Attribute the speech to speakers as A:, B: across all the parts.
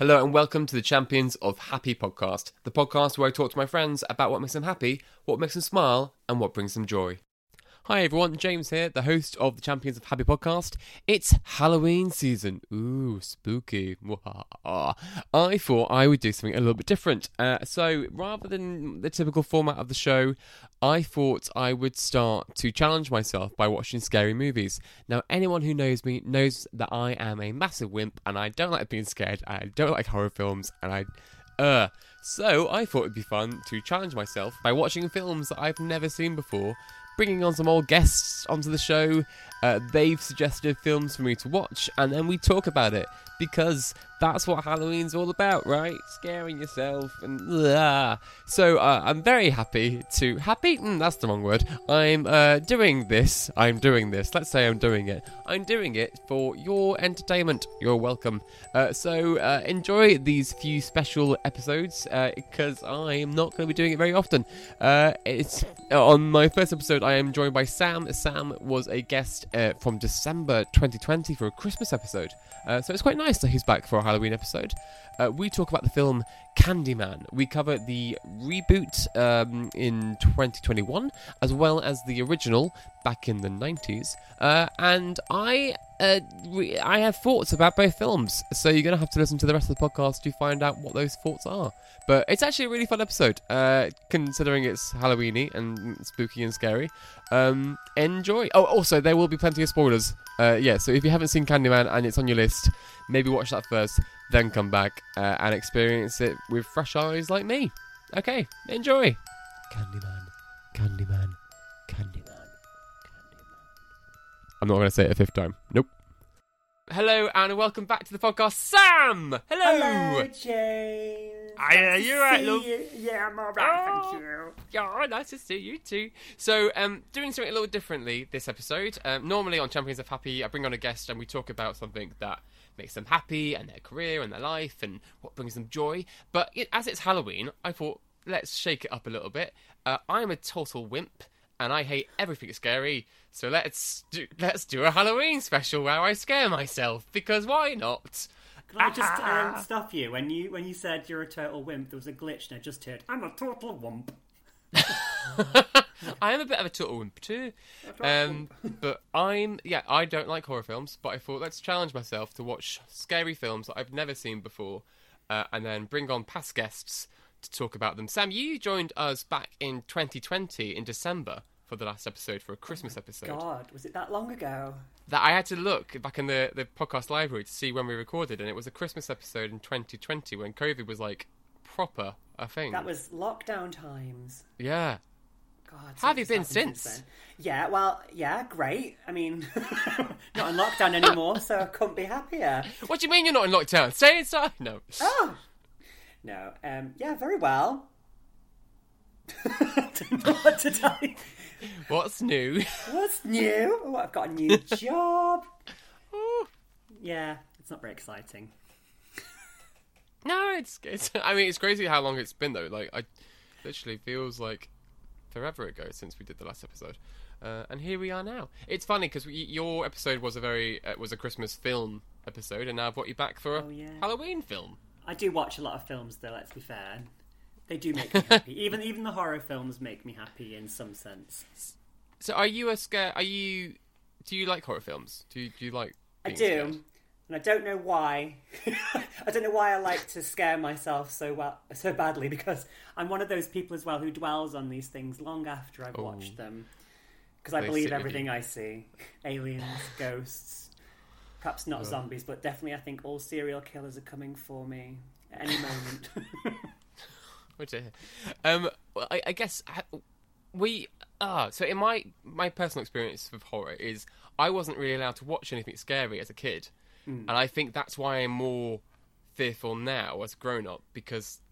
A: Hello and welcome to the Champions of Happy podcast, the podcast where I talk to my friends about what makes them happy, what makes them smile, and what brings them joy. Hi everyone, James here, the host of the Champions of Happy podcast. It's Halloween season. Ooh, spooky. I thought I would do something a little bit different. Uh, so rather than the typical format of the show, I thought I would start to challenge myself by watching scary movies. Now, anyone who knows me knows that I am a massive wimp and I don't like being scared. I don't like horror films and I. Uh, so I thought it'd be fun to challenge myself by watching films that I've never seen before bringing on some old guests onto the show. Uh, they've suggested films for me to watch, and then we talk about it because that's what Halloween's all about, right? Scaring yourself and blah. so uh, I'm very happy to happy. Mm, that's the wrong word. I'm uh, doing this. I'm doing this. Let's say I'm doing it. I'm doing it for your entertainment. You're welcome. Uh, so uh, enjoy these few special episodes because I am not going to be doing it very often. Uh, it's on my first episode. I am joined by Sam. Sam was a guest uh, from December 2020 for a Christmas episode. Uh, so it's quite nice that he's back for a Halloween episode. Uh, we talk about the film Candyman. We cover the reboot um, in 2021, as well as the original back in the 90s. Uh, and I uh, re- I have thoughts about both films, so you're going to have to listen to the rest of the podcast to find out what those thoughts are. But it's actually a really fun episode, uh, considering it's Halloweeny and spooky and scary. Um, enjoy. Oh, also, there will be plenty of spoilers. Uh, yeah, so if you haven't seen Candyman and it's on your list, maybe watch that first, then come back uh, and experience it with fresh eyes like me. Okay, enjoy. Candyman, Candyman, Candyman, Candyman. I'm not going to say it a fifth time. Nope. Hello and welcome back to the podcast, Sam. Hello.
B: Hello, James.
A: Are you right, love?
B: You. Yeah, I'm alright,
A: Oh.
B: thank you.
A: Yeah, nice to see you too. So, um, doing something a little differently this episode. Um, normally on Champions of Happy, I bring on a guest and we talk about something that makes them happy and their career and their life and what brings them joy. But it, as it's Halloween, I thought let's shake it up a little bit. Uh, I'm a total wimp and I hate everything scary. So let's do, let's do a Halloween special where I scare myself because why not?
B: Can I just um, stop you? When you when you said you're a total wimp, there was a glitch and I just heard, I'm a total wimp.
A: I am a bit of a total wimp too. Um, but I'm yeah, I don't like horror films, but I thought let's challenge myself to watch scary films that I've never seen before, uh, and then bring on past guests to talk about them. Sam, you joined us back in 2020 in December for the last episode for a Christmas episode.
B: God, was it that long ago?
A: That I had to look back in the the podcast library to see when we recorded, and it was a Christmas episode in 2020 when COVID was like proper a thing.
B: That was lockdown times.
A: yeah.
B: God,
A: How have you been
B: happened
A: since?
B: Yeah, well, yeah, great. I mean, not in lockdown anymore, so I couldn't be happier.
A: What do you mean you're not in lockdown? Stay inside. No.
B: Oh, no, um, yeah, very well. Don't know what to tell you.
A: What's new?
B: What's new? Oh, I've got a new job. yeah, it's not very exciting.
A: No, it's it's. I mean, it's crazy how long it's been though. Like, I literally feels like forever ago since we did the last episode, uh, and here we are now. It's funny because your episode was a very uh, was a Christmas film episode, and now I've brought you back for a
B: Oh, yeah.
A: Halloween film.
B: I do watch a lot of films, though. Let's be fair; they do make me happy. even even the horror films make me happy in some sense.
A: So, are you a scare? Are you? Do you like horror films? Do you, do you like?
B: I do.
A: scared?
B: And I don't know why. I don't know why I like to scare myself so well, so badly because I'm one of those people as well who dwells on these things long after I've watched oh. them. Because I
A: They
B: believe everything. I see: aliens, ghosts, perhaps not zombies, but definitely I think all serial killers are coming for me at any moment.
A: Oh dear. Um, well, I, I guess we ah. So in my my personal experience with horror is I wasn't really allowed to watch anything scary as a kid, and I think that's why I'm more fearful now as a grown up because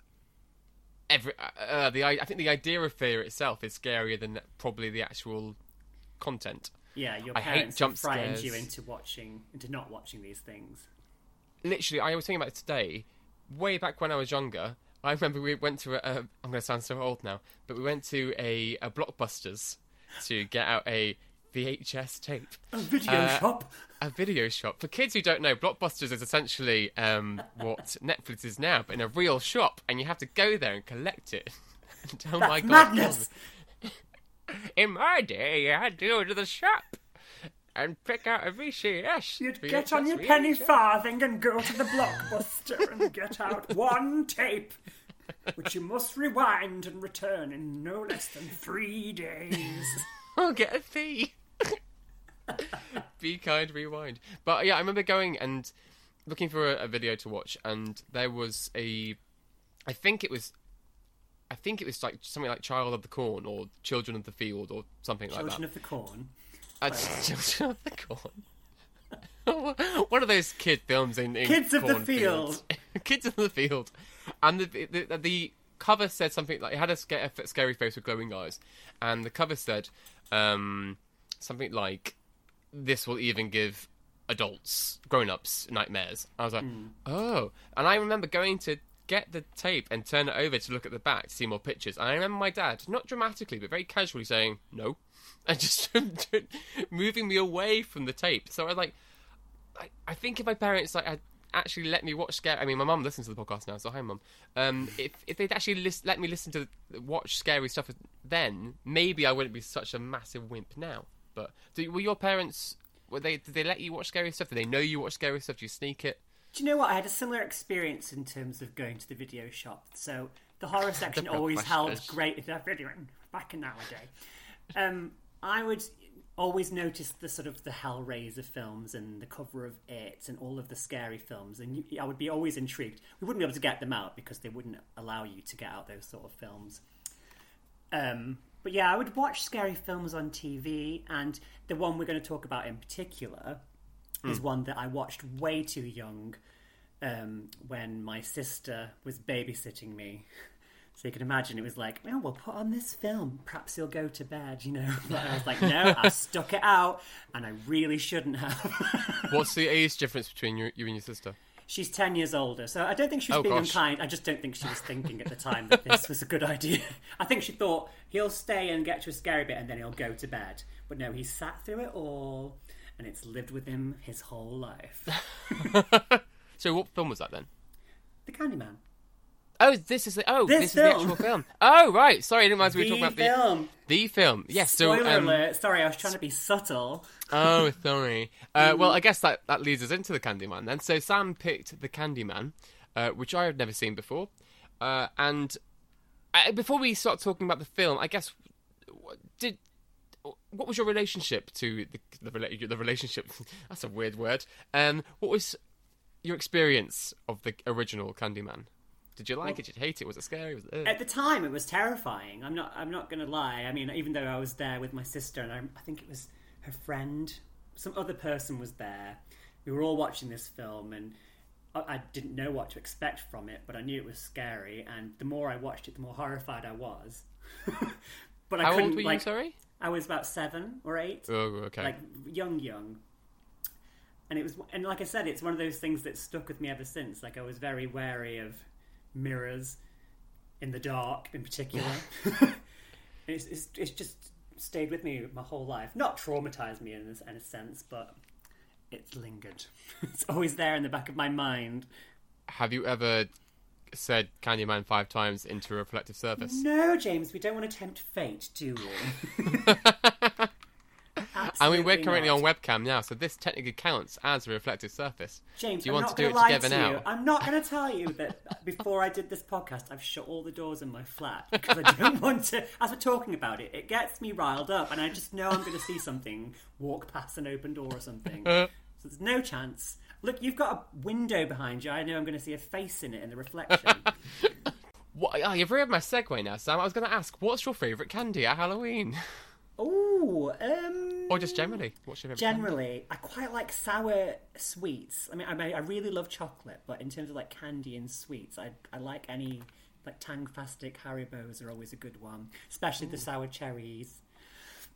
A: every uh, uh, the I, I think the idea of fear itself is scarier than probably the actual content.
B: Yeah, your
A: I hate
B: parents
A: jump
B: have frightened you into watching, into not watching these things.
A: literally, I was thinking about it today. Way back when I was younger, I remember we went to a. a I'm going to sound so old now, but we went to a, a Blockbusters to get out a VHS tape.
B: A video
A: Uh,
B: shop.
A: A video shop. For kids who don't know, Blockbusters is essentially um, what Netflix is now, but in a real shop, and you have to go there and collect it. Oh my
B: That's
A: god!
B: madness.
A: In my day, you had to go to the shop and pick out a VCS.
B: You'd get on your penny farthing and go to the blockbuster and get out one tape, which you must rewind and return in no less than three days.
A: I'll get a fee. Be kind, rewind. But yeah, I remember going and looking for a, a video to watch, and there was a, I think it was, I think it was like something like Child of the Corn or Children of the Field or something like
B: Children
A: that.
B: of the Corn.
A: Uh, Children of the Corn. One of those kid films in, in
B: Kids of the
A: cornfields. Kids of the Field, and the, the the cover said something like it had a, sca- a scary face with glowing eyes, and the cover said um, something like, "This will even give adults, grown-ups, nightmares." I was like, "Oh!" And I remember going to get the tape and turn it over to look at the back to see more pictures. And I remember my dad, not dramatically but very casually, saying, "No," and just moving me away from the tape. So I was like. I, I think if my parents like had actually let me watch scary, I mean, my mum listens to the podcast now, so hi, mum. Um, if if they'd actually let me listen to watch scary stuff then, maybe I wouldn't be such a massive wimp now. But do, were your parents? Were they? Did they let you watch scary stuff? Did they know you watch scary stuff? Do you sneak it?
B: Do you know what? I had a similar experience in terms of going to the video shop. So the horror section always held great video back in nowadays. Um, I would always notice the sort of the Hellraiser films and the cover of it and all of the scary films, and you, I would be always intrigued. We wouldn't be able to get them out because they wouldn't allow you to get out those sort of films. Um, but yeah, I would watch scary films on TV, and the one we're going to talk about in particular is one that I watched way too young um, when my sister was babysitting me. So you can imagine it was like, oh, we'll put on this film. Perhaps he'll go to bed, you know. But I was like, no, I stuck it out, and I really shouldn't have.
A: What's the age difference between you, you and your sister?
B: She's 10 years older, so I don't think she was
A: Oh,
B: being
A: gosh.
B: unkind. I just don't think she was thinking at the time that this was a good idea. I think she thought he'll stay and get to a scary bit and then he'll go to bed. But no, he sat through it all and it's lived with him his whole life.
A: So what film was that then?
B: The Candyman.
A: Oh, this is the oh,
B: This
A: this, is the actual film. Oh, right. Sorry, I didn't realize we were talking about the
B: film.
A: the film. Yes.
B: Spoiler
A: so um,
B: alert. Sorry, I was trying to be subtle.
A: Oh, sorry. Uh, well, I guess that, that leads us into the Candyman then. So Sam picked the Candyman, uh, which I had never seen before. Uh, and uh, before we start talking about the film, I guess what- did what was your relationship to the the, the relationship? That's a weird word. Um, what was your experience of the original Candyman? Did you like it? Did you hate it? Was it scary? Was it.
B: At the time, it was terrifying. I'm not. I'm not going to lie. I mean, even though I was there with my sister, and I, I think it was her friend, some other person was there. We were all watching this film, and I, I didn't know what to expect from it, but I knew it was scary. And the more I watched it, the more horrified I was. but I
A: How
B: couldn't.
A: old were you?
B: like,
A: Sorry.
B: I was about seven or eight.
A: Oh, okay.
B: like young young. And it was and like i said it's one of those things that stuck with me ever since. Like i was very wary of mirrors in the dark in particular. It's, it's, it's just stayed with me my whole life. Not traumatized me in, a- in a sense but it's lingered. It's always there in the back of my mind.
A: Have you ever said Candyman five times into a reflective surface?
B: no james we don't want to tempt fate do we
A: I I mean, we're currently
B: not.
A: on webcam now, so this technically counts as a reflective surface.
B: James,
A: do you
B: I'm
A: want
B: not
A: to do it together
B: to
A: now?
B: I'm not going to tell you that before I did this podcast, I've shut all the doors in my flat because I don't want to. As we're talking about it, it gets me riled up, and I just know I'm going to see something walk past an open door or something. Uh. so there's no chance. Look, you've got a window behind you. I know I'm going to see a face in it in the reflection.
A: What, oh, you've ruined my segue now, Sam. I was going to ask, what's your favourite candy at Halloween?
B: oh, um,
A: or just generally? What's your favourite candy?
B: Generally, I quite like sour sweets. I mean, I, mean, I really love chocolate, but in terms of like candy and sweets, I I like any like Tangfastic Haribos are always a good one, especially the sour cherries,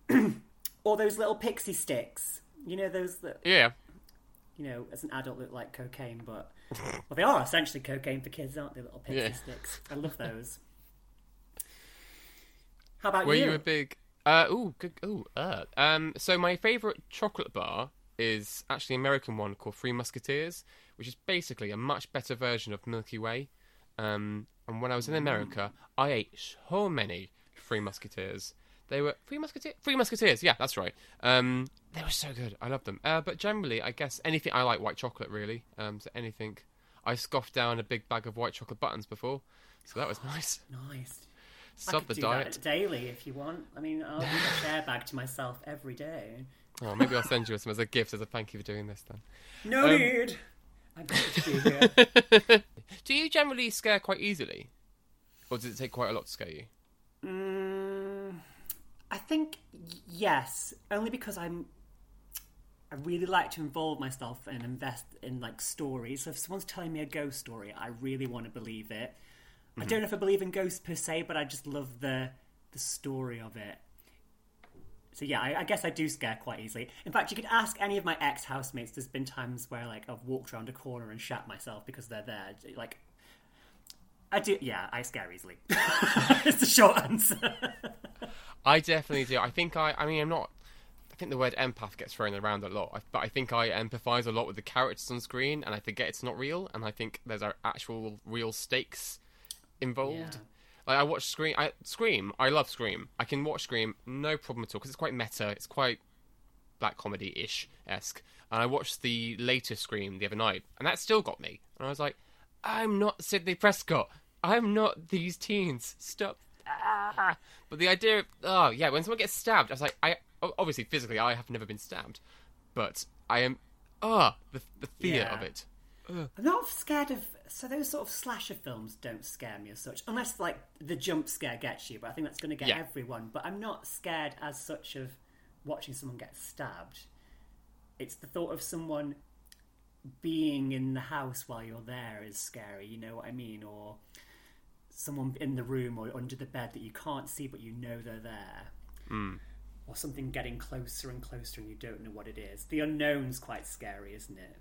B: or those little pixie sticks. You know those that
A: Yeah.
B: You know as an adult look like cocaine, but well, they are essentially cocaine for kids, aren't they? Little pixie
A: Yeah.
B: sticks. I love those. How about
A: Were
B: you?
A: Were you a big? Uh, ooh, good. Ooh, uh. Um, so my favourite chocolate bar is actually an American one called Three Musketeers, which is basically a much better version of Milky Way. Um, and when I was in America, I ate so many Three Musketeers. They were Three Musketeers. Three Musketeers. Yeah, that's right. Um, they were so good. I love them. Uh, but generally, I guess anything I like white chocolate really. Um, so anything. I scoffed down a big bag of white chocolate buttons before, so that was nice.
B: nice? I
A: Sub
B: could
A: the
B: do
A: diet.
B: that daily if you want. I mean, I'll give a share bag to myself every day.
A: Oh, maybe I'll send you some as a gift as a thank you for doing this then.
B: No
A: Um,
B: need. I'm to be here.
A: Do you generally scare quite easily? Or does it take quite a lot to scare you?
B: Mm, I think yes, only because I'm. I really like to involve myself and invest in like stories. So if someone's telling me a ghost story, I really want to believe it. I mm-hmm. don't know if I believe in ghosts per se, but I just love the the story of it. So yeah, I, I guess I do scare quite easily. In fact, you could ask any of my ex housemates. There's been times where like I've walked around a corner and shat myself because they're there. Like, I do. Yeah, I scare easily. it's the short answer.
A: I definitely do. I think I. I mean, I'm not. I think the word empath gets thrown around a lot, but I think I empathise a lot with the characters on screen, and I forget it's not real, and I think there's our actual real stakes involved.
B: Yeah.
A: Like I watch Scream. I Scream. I love Scream. I can watch Scream, no problem at all, because it's quite meta. It's quite black comedy ish esque. And I watched the later Scream the other night, and that still got me. And I was like, I'm not Sidney Prescott. I'm not these teens. Stop. Ah. But the idea, of, oh yeah, when someone gets stabbed, I was like, I obviously physically I have never been stabbed, but I am, ah, the the fear
B: Yeah.
A: of it.
B: I'm not scared of. So those sort of slasher films don't scare me as such, unless like the jump scare gets you. But I think that's going to get
A: Yeah.
B: everyone. But I'm not scared as such of watching someone get stabbed. It's the thought of someone being in the house while you're there is scary. You know what I mean? Or someone in the room or under the bed that you can't see but you know they're there. Hmm. Or something getting closer and closer and you don't know what it is. The unknown's quite scary, isn't it?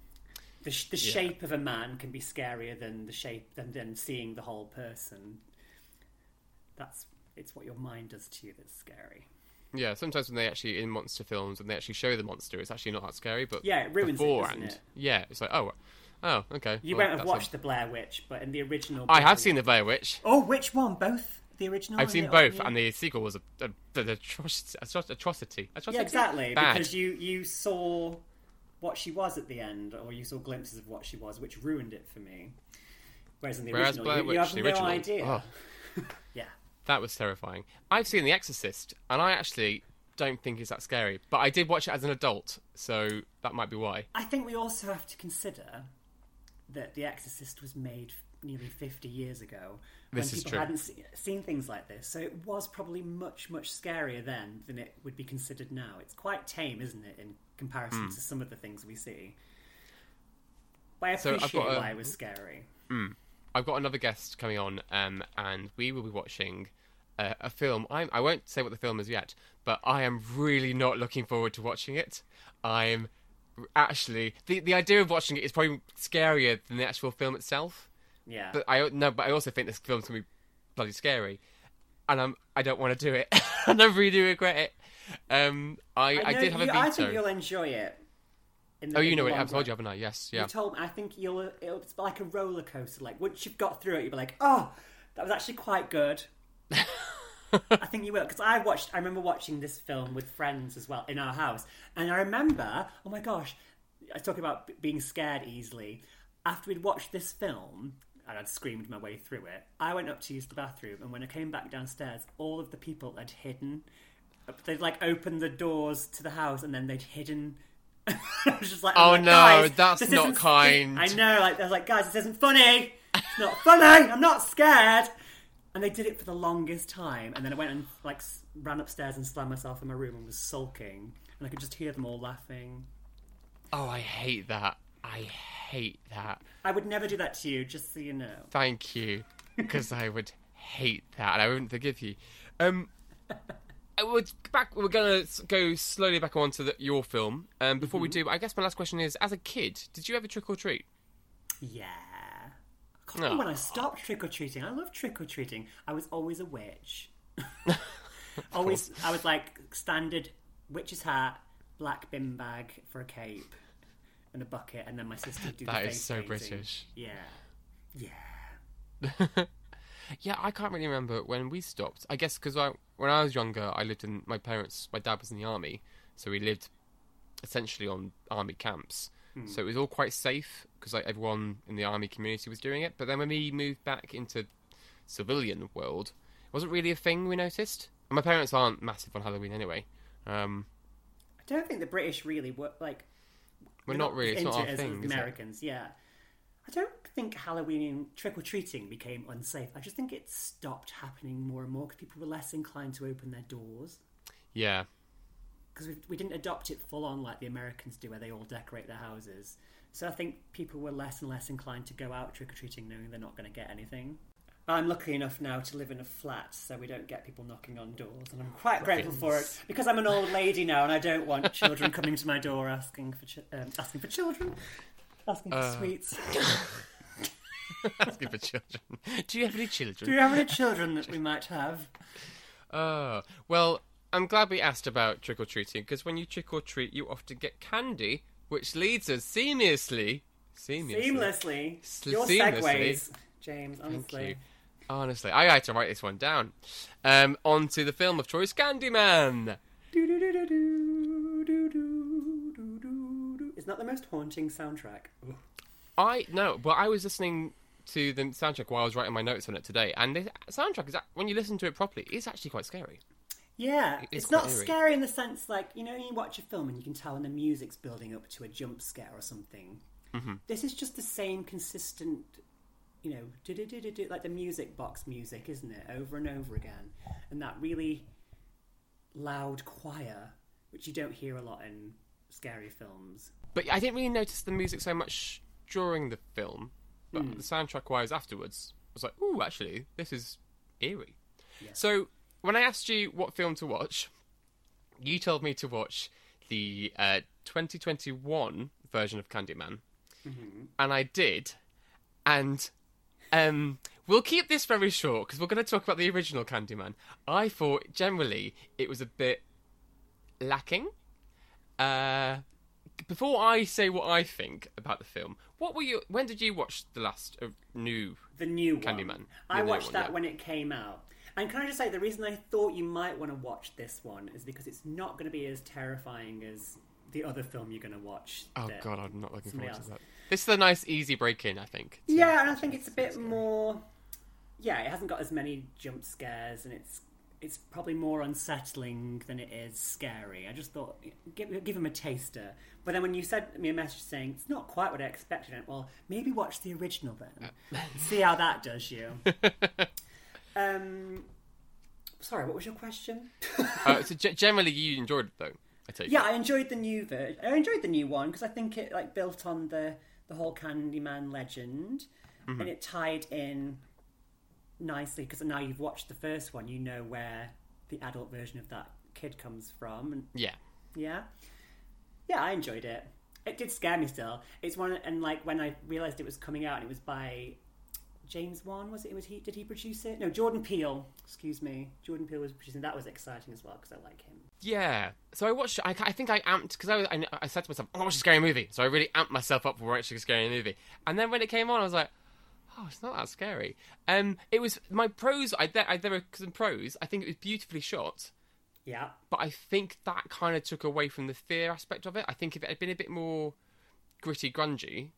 B: The, sh- the shape of a man can be scarier than the shape than, than seeing the whole person. That's it's what your mind does to you that's scary.
A: Yeah, sometimes when they actually in monster films and they actually show the monster, it's actually not that scary. But
B: Yeah, it ruins it, doesn't it?
A: yeah, it's like oh, oh, okay.
B: You
A: well,
B: won't have
A: that's a-
B: watched the Blair Witch, but in the original,
A: I
B: Blair
A: have seen the Blair Witch.
B: Oh, which one? Both the original.
A: I've seen both, and the sequel was a, a, an atrocity, atrocity. Atrocity.
B: Yeah, exactly.
A: Bad.
B: Because you you saw what she was at the end, or you saw glimpses of what she was, which ruined it for me. Whereas in the
A: Whereas
B: original,
A: Blair
B: you, you have
A: the
B: no
A: original,
B: idea.
A: oh.
B: Yeah.
A: That was terrifying. I've seen The Exorcist, and I actually don't think it's that scary. But I did watch it as an adult, so that might be why.
B: I think we also have to consider that The Exorcist was made nearly 50 years ago when
A: This is
B: people hadn't se- seen things like this. So it was probably much, much scarier then than it would be considered now. It's quite tame, isn't it, in comparison
A: Hmm.
B: to some of the things we see. But I
A: So
B: appreciate
A: got a-
B: why it was scary.
A: I've got another guest coming on, um, and we will be watching uh, a film. I'm, I won't say what the film is yet, but I am really not looking forward to watching it. I'm actually the the idea of watching it is probably scarier than the actual film itself.
B: Yeah.
A: But I no, but I also think this film's gonna be bloody scary, and I'm I don't want to do it, and I really regret it. Um, I, I,
B: know
A: did have
B: you,
A: a veto.
B: I think you'll enjoy it. the-
A: oh, you know it. I've told you, haven't I? Yes, yeah.
B: You told me. I think you'll. It'll, it's like a roller coaster. Like once you've got through it, you'll be like, "Oh, that was actually quite good." I think you will because I watched. I remember watching this film with friends as well in our house, and I remember. Oh my gosh, I talking about b- being scared easily. After we'd watched this film, and I'd screamed my way through it, I went up to use the bathroom, and when I came back downstairs, all of the people had hidden. They'd like opened the doors to the house, and then they'd hidden. I was just like,
A: Oh,
B: like,
A: no, that's not kind."
B: I know, like I was like, guys, this isn't funny. It's not funny. I'm not scared. And they did it for the longest time. And then I went and like ran upstairs and slammed myself in my room and was sulking. And I could just hear them all laughing.
A: Oh, I hate that. I hate that.
B: I would never do that to you, just so you know.
A: Thank you, because I would hate that, and I wouldn't forgive you. Um, I would back. We're gonna go slowly back onto the, your film. Um, before we do, I guess my last question is: As a kid, did you ever trick or treat?
B: Yeah. Can't when I stopped trick or treating. I love trick or treating. I was always a witch. always, I was like standard witch's hat, black bin bag for a cape, and a bucket, and then my sister would do
A: That
B: the
A: is
B: face
A: so
B: painting.
A: British.
B: Yeah, yeah.
A: Yeah, I can't really remember when we stopped. I guess because I, when I was younger, I lived in my parents. My dad was in the army, so we lived essentially on army camps. So it was all quite safe because like everyone in the army community was doing it. But then when we moved back into civilian world, it wasn't really a thing. We noticed. And my parents aren't massive on Halloween anyway. Um,
B: I don't think the British really were like.
A: we're
B: they're
A: not really. It's
B: into
A: not our
B: it as
A: thing.
B: the
A: is it?
B: Americans, yeah. I don't think Halloween trick or treating became unsafe. I just think it stopped happening more and more because people were less inclined to open their doors.
A: Yeah.
B: Because we, we didn't adopt it full on like the Americans do, where they all decorate their houses. So I think people were less and less inclined to go out trick or treating, knowing they're not going to get anything. I'm lucky enough now to live in a flat, so we don't get people knocking on doors, and I'm quite grateful for it because I'm an old lady now, and I don't want children coming to my door asking for chi- um, asking for children, asking for
A: Uh,
B: sweets.
A: Asking for children. Do you have any children?
B: Do you have any children that we might have?
A: Oh, well, I'm glad we asked about trick or treating because when you trick or treat, you often get candy, which leads us seamlessly, seamlessly,
B: Seamlessly,
A: S-
B: your
A: seamlessly.
B: segues, James. Honestly.
A: Honestly, I had to write this one down. Um, on to the film of choice, Candyman.
B: It's not the most haunting soundtrack.
A: I no, but I was listening to the soundtrack while I was writing my notes on it today, and the soundtrack is when you listen to it properly, it's actually quite scary.
B: Yeah,
A: It is
B: it's not
A: eerie.
B: scary in the sense like you know when you watch a film and you can tell when the music's building up to a jump scare or something.
A: Mm-hmm.
B: This is just the same consistent, you know, like the music box music, isn't it? Over and over again, and that really loud choir, which you don't hear a lot in scary films.
A: But I didn't really notice the music so much during the film, but
B: Hmm.
A: the soundtrack wise afterwards, I was like, "Ooh, actually, this is eerie." So when I asked you what film to watch, you told me to watch the uh, 2021 version of Candyman,
B: Mm-hmm.
A: and I did, and um, we'll keep this very short because we're going to talk about the original Candyman. I thought generally it was a bit lacking. Uh, before I say what I think about the film, what were you? When did you watch the last uh, new?
B: The new one.
A: Candyman.
B: I
A: new
B: watched
A: one,
B: that
A: yeah.
B: when it came out. And can I just say, the reason I thought you might want to watch this one is because it's not going to be as terrifying as the other film you're going to watch.
A: Oh God, I'm not looking forward to that. This is a nice, easy break-in, I think.
B: Yeah, and I think it's a bit more. Yeah, it hasn't got as many jump scares, and it's it's probably more unsettling than it is scary. I just thought give give him a taster. But then when you sent me a message saying it's not quite what I expected, I went, well, maybe watch the original then. See how that does you. um, sorry, what was your question?
A: Uh, so ge- generally, you enjoyed it though. I take
B: Yeah,
A: it.
B: I enjoyed the new version. I enjoyed the new one because I think it like built on the the whole Candyman legend,
A: Mm-hmm.
B: and it tied in nicely because now you've watched the first one, you know where the adult version of that kid comes from, and
A: Yeah.
B: yeah, yeah, I enjoyed it. It did scare me still. It's one, and like when I realized it was coming out, and it was by James Wan, was it? Was he? Did he produce it? No, Jordan Peele. Excuse me, Jordan Peele was producing. That was exciting as well because I like him.
A: Yeah. So I watched. I, I think I amped because I, was- I I said to myself, "I want to watch a scary movie." So I really amped myself up for watching a scary movie. And then when it came on, I was like, oh, it's not that scary. Um, it was my pros. I there, I, there were some pros. I think it was beautifully shot,
B: Yeah.
A: but I think that kind of took away from the fear aspect of it. I think if it had been a bit more gritty, grungy,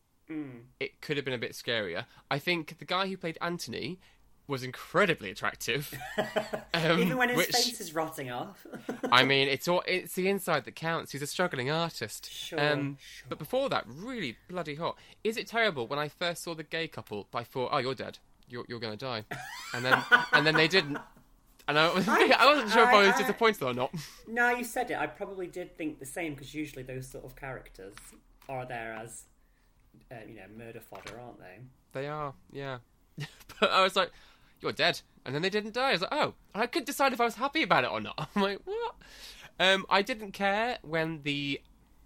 A: it could have been a bit scarier. I think the guy who played Anthony was incredibly attractive. um,
B: Even when his
A: which-
B: face is rotting off.
A: I mean, it's all it's the inside that counts. He's a struggling artist.
B: Sure,
A: um,
B: sure.
A: But before that, really bloody hot. Is it terrible when I first saw the gay couple? I thought, oh, you're dead. You're you're gonna die, and then and then they didn't. And I, was, I wasn't sure if I was
B: I- I-
A: disappointed or not.
B: now you said it, I probably did think the same because usually those sort of characters are there as, uh, you know, murder fodder, aren't they?
A: They are, yeah. but I was like, you're dead, and then they didn't die. I was like, oh, and I couldn't decide if I was happy about it or not. I'm like, what? Um, I didn't care when the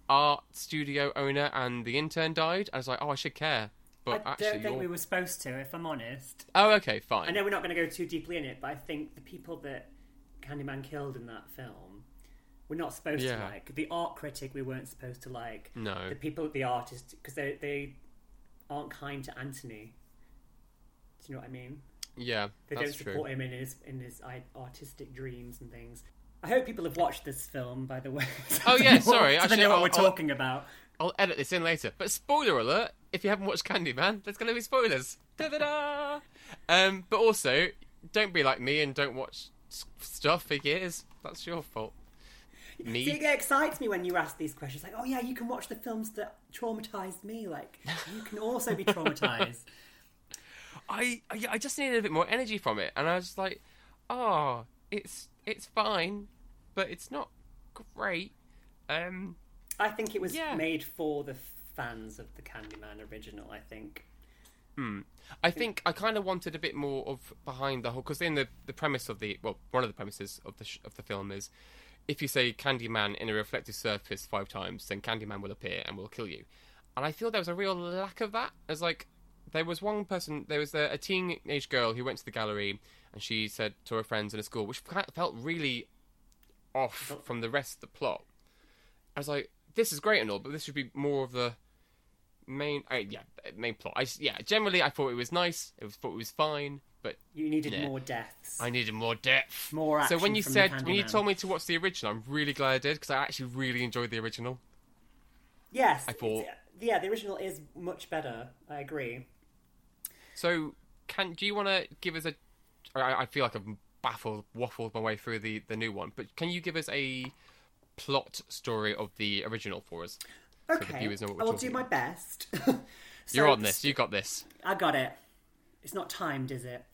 A: art studio owner and the intern died. I was like, oh, I should care. But
B: I
A: actually,
B: don't think
A: you're...
B: we were supposed to, if I'm honest.
A: Oh, okay, fine.
B: I know we're not going to go too deeply in it, but I think the people that Candyman killed in that film, we're not supposed
A: Yeah.
B: to like. The art critic, we weren't supposed to like.
A: No.
B: The people, the artist, because they they aren't kind to Anthony. Do you know what I mean?
A: Yeah,
B: They don't
A: true.
B: support him in his in his artistic dreams and things. I hope people have watched this film, by the way. so
A: Oh, yeah, sorry,
B: so they
A: actually,
B: know what
A: I'll-
B: we're
A: I'll-
B: talking about.
A: I'll edit this in later. But spoiler alert: if you haven't watched Candyman, there's going to be spoilers. Da da da. Um, but also, don't be like me and don't watch stuff for years. That's your fault. Me.
B: See, it excites me when you ask these questions. Like, oh yeah, you can watch the films that traumatized me. Like, you can also be traumatized.
A: I, I I just needed a bit more energy from it, and I was just like, oh, it's it's fine, but it's not great. Um,
B: I think it was
A: Yeah.
B: made for the fans of the Candyman original. I think.
A: I think I kind of wanted a bit more of behind the whole because in the the premise of the well one of the premises of the sh- of the film is if you say Candyman in a reflective surface five times, then Candyman will appear and will kill you. And I feel there was a real lack of that. As like there was one person, there was a, a teenage girl who went to the gallery and she said to her friends in a school, which felt really off oh. from the rest of the plot. I was like, this is great and all, but this should be more of the main, yeah, main plot. I, yeah, generally I thought it was nice. I was, thought it was fine, but
B: You needed
A: Yeah.
B: more deaths.
A: I needed more depth.
B: More action.
A: So when you said when you told me to watch the original, I'm really glad I did because I actually really enjoyed the original.
B: yes,
A: I thought-
B: yeah, the original is much better. I agree.
A: So can do you want to give us a? I, I feel like I've baffled, waffled my way through the the new one, but can you give us a plot story of the original for us?
B: Okay,
A: viewers know what we're
B: I will do my
A: about.
B: best.
A: You're on this. You got this.
B: I got it. It's not timed, is it?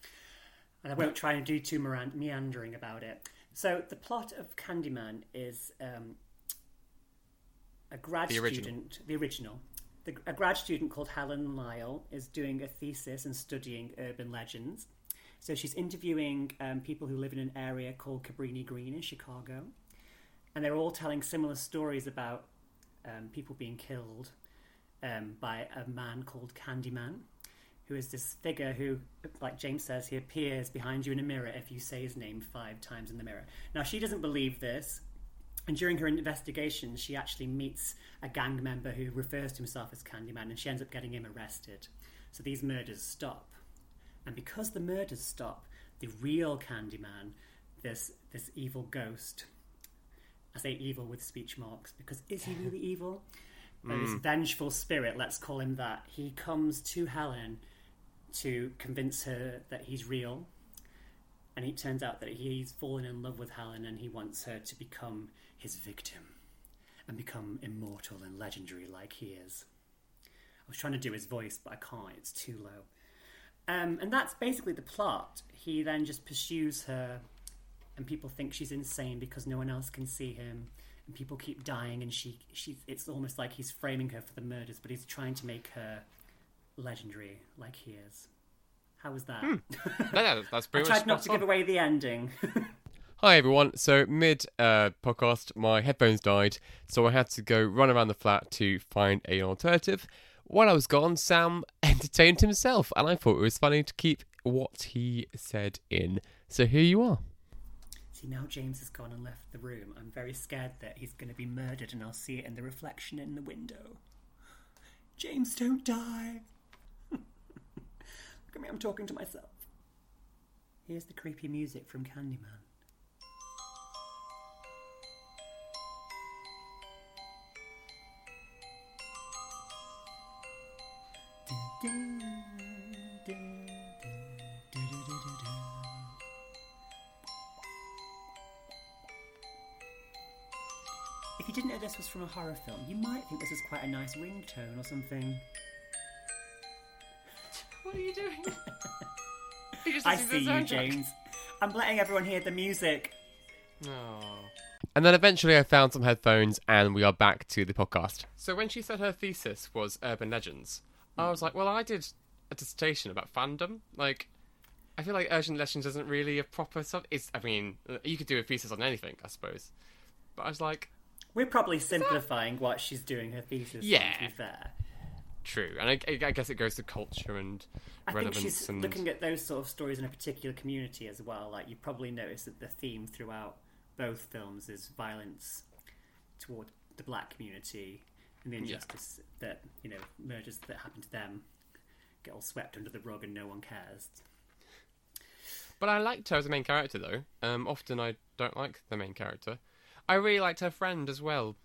B: And I won't try and do too meandering about it. So the plot of Candyman is um, a grad
A: The
B: student, the original. The, a grad student called Helen Lyle is doing a thesis and studying urban legends. So she's interviewing um, people who live in an area called Cabrini Green in Chicago, and they're all telling similar stories about um, people being killed um, by a man called Candyman, who is this figure who, like James says, he appears behind you in a mirror if you say his name five times in the mirror. Now, she doesn't believe this, and during her investigation, she actually meets a gang member who refers to himself as Candyman, and she ends up getting him arrested. So these murders stop. And because the murders stop, the real Candyman, this this evil ghost, I say evil with speech marks because is he really evil? But This hmm. vengeful spirit, let's call him that. He comes to Helen to convince her that he's real, and it turns out that he's fallen in love with Helen and he wants her to become his victim and become immortal and legendary like he is. I was trying to do his voice, but I can't, it's too low. Um, and that's basically the plot. He then just pursues her, and people think she's insane because no one else can see him. And people keep dying, and she, she, it's almost like he's framing her for the murders, but he's trying to make her legendary like he is. How was that?
A: No, no, that's
B: I
A: pretty much
B: tried not to
A: spot
B: give away the ending.
A: Hi everyone. So mid uh, podcast, my headphones died, so I had to go run around the flat to find an alternative. While I was gone, Sam entertained himself, and I thought it was funny to keep what he said in. So here you are.
B: See, now James has gone and left the room. I'm very scared that he's going to be murdered and I'll see it in the reflection in the window. James, don't die. Look at me, I'm talking to myself. Here's the creepy music from Candyman. If you didn't know this was from a horror film, you might think this is quite a nice ringtone or something.
A: What are you doing?
B: I see you. James. I'm letting everyone hear the music.
A: And then eventually I found some headphones and we are back to the podcast. So when she said her thesis was urban legends, I was like, well, I did a dissertation about fandom. Like, I feel like urban legends isn't really a proper sub. It's, I mean, you could do a thesis on anything, I suppose. But I was like,
B: We're probably simplifying what she's doing her thesis on,
A: Yeah.
B: to be fair.
A: True. And I, I guess it goes to culture and
B: I think
A: relevance
B: she's
A: and
B: looking at those sort of stories in a particular community as well. Like you probably noticed that the theme throughout both films is violence toward the black community and the injustice that you know murders that happen to them get all swept under the rug and no one cares.
A: But I liked her as a main character, though. Um, often I don't like the main character. I really liked her friend as well,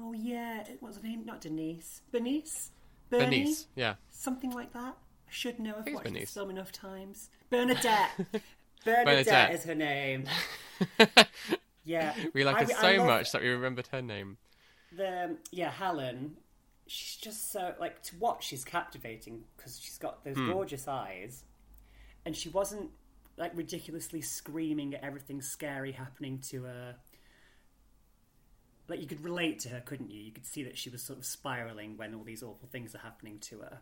B: Oh yeah, what's her name? Not Denise, Bernice, Bernie,
A: Bernice. Yeah,
B: something like that. I should know. I've watched this
A: Bernice.
B: film enough times. Bernadette. Bernadette,
A: Bernadette.
B: is her name. Yeah,
A: we liked
B: I-
A: her so much that we remembered her name.
B: the yeah Helen. She's just so like to watch. She's captivating because she's got those
A: Hmm.
B: gorgeous eyes, and she wasn't like ridiculously screaming at everything scary happening to her. Like you could relate to her, couldn't you? You could see that she was sort of spiraling when all these awful things are happening to her.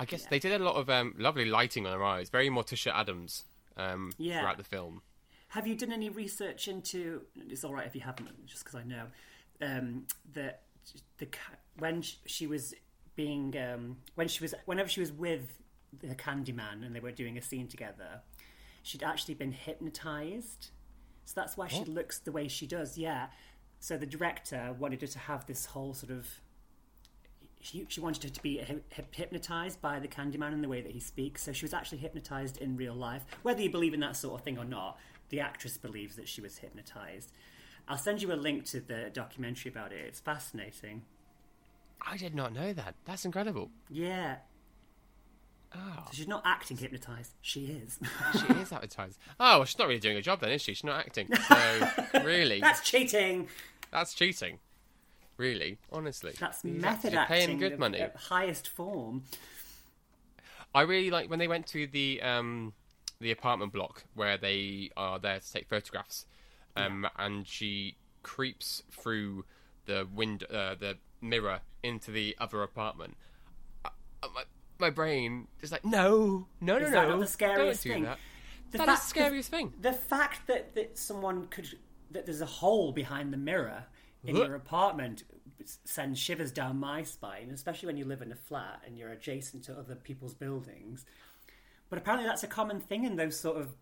A: I guess they did a lot of um, lovely lighting on her eyes, very Morticia Addams um,
B: Yeah.
A: throughout the film.
B: Have you done any research into? It's all right if you haven't, just because I know um, that the when she was being um, when she was whenever she was with the Candyman and they were doing a scene together, she'd actually been hypnotized. So that's why she oh. looks the way she does. Yeah. So the director wanted her to have this whole sort of. She, she wanted her to be hy- hy- hypnotized by the Candyman in the way that he speaks. So she was actually hypnotized in real life. Whether you believe in that sort of thing or not, the actress believes that she was hypnotized. I'll send you a link to the documentary about it. It's fascinating.
A: I did not know that. That's incredible.
B: Yeah.
A: Oh,
B: So she's not acting hypnotized. She is.
A: she is hypnotized. Oh, well, she's not really doing a job then, is she? She's not acting. So, really,
B: That's cheating.
A: that's cheating. Really, honestly.
B: That's method
A: actually
B: acting.
A: Paying good
B: of-
A: money.
B: of highest form.
A: I really like when they went to the um, the apartment block where they are there to take photographs, um, and she creeps through the window, uh, the mirror into the other apartment. Uh, uh, my, brain is like, no, no, no,
B: Is
A: no,
B: that the scariest thing?
A: that.
B: The
A: That is
B: fact-
A: the scariest thing.
B: The fact that, that someone could that there's a hole behind the mirror in
A: What?
B: your apartment sends shivers down my spine, especially when you live in a flat and you're adjacent to other people's buildings. But apparently, that's a common thing in those sort of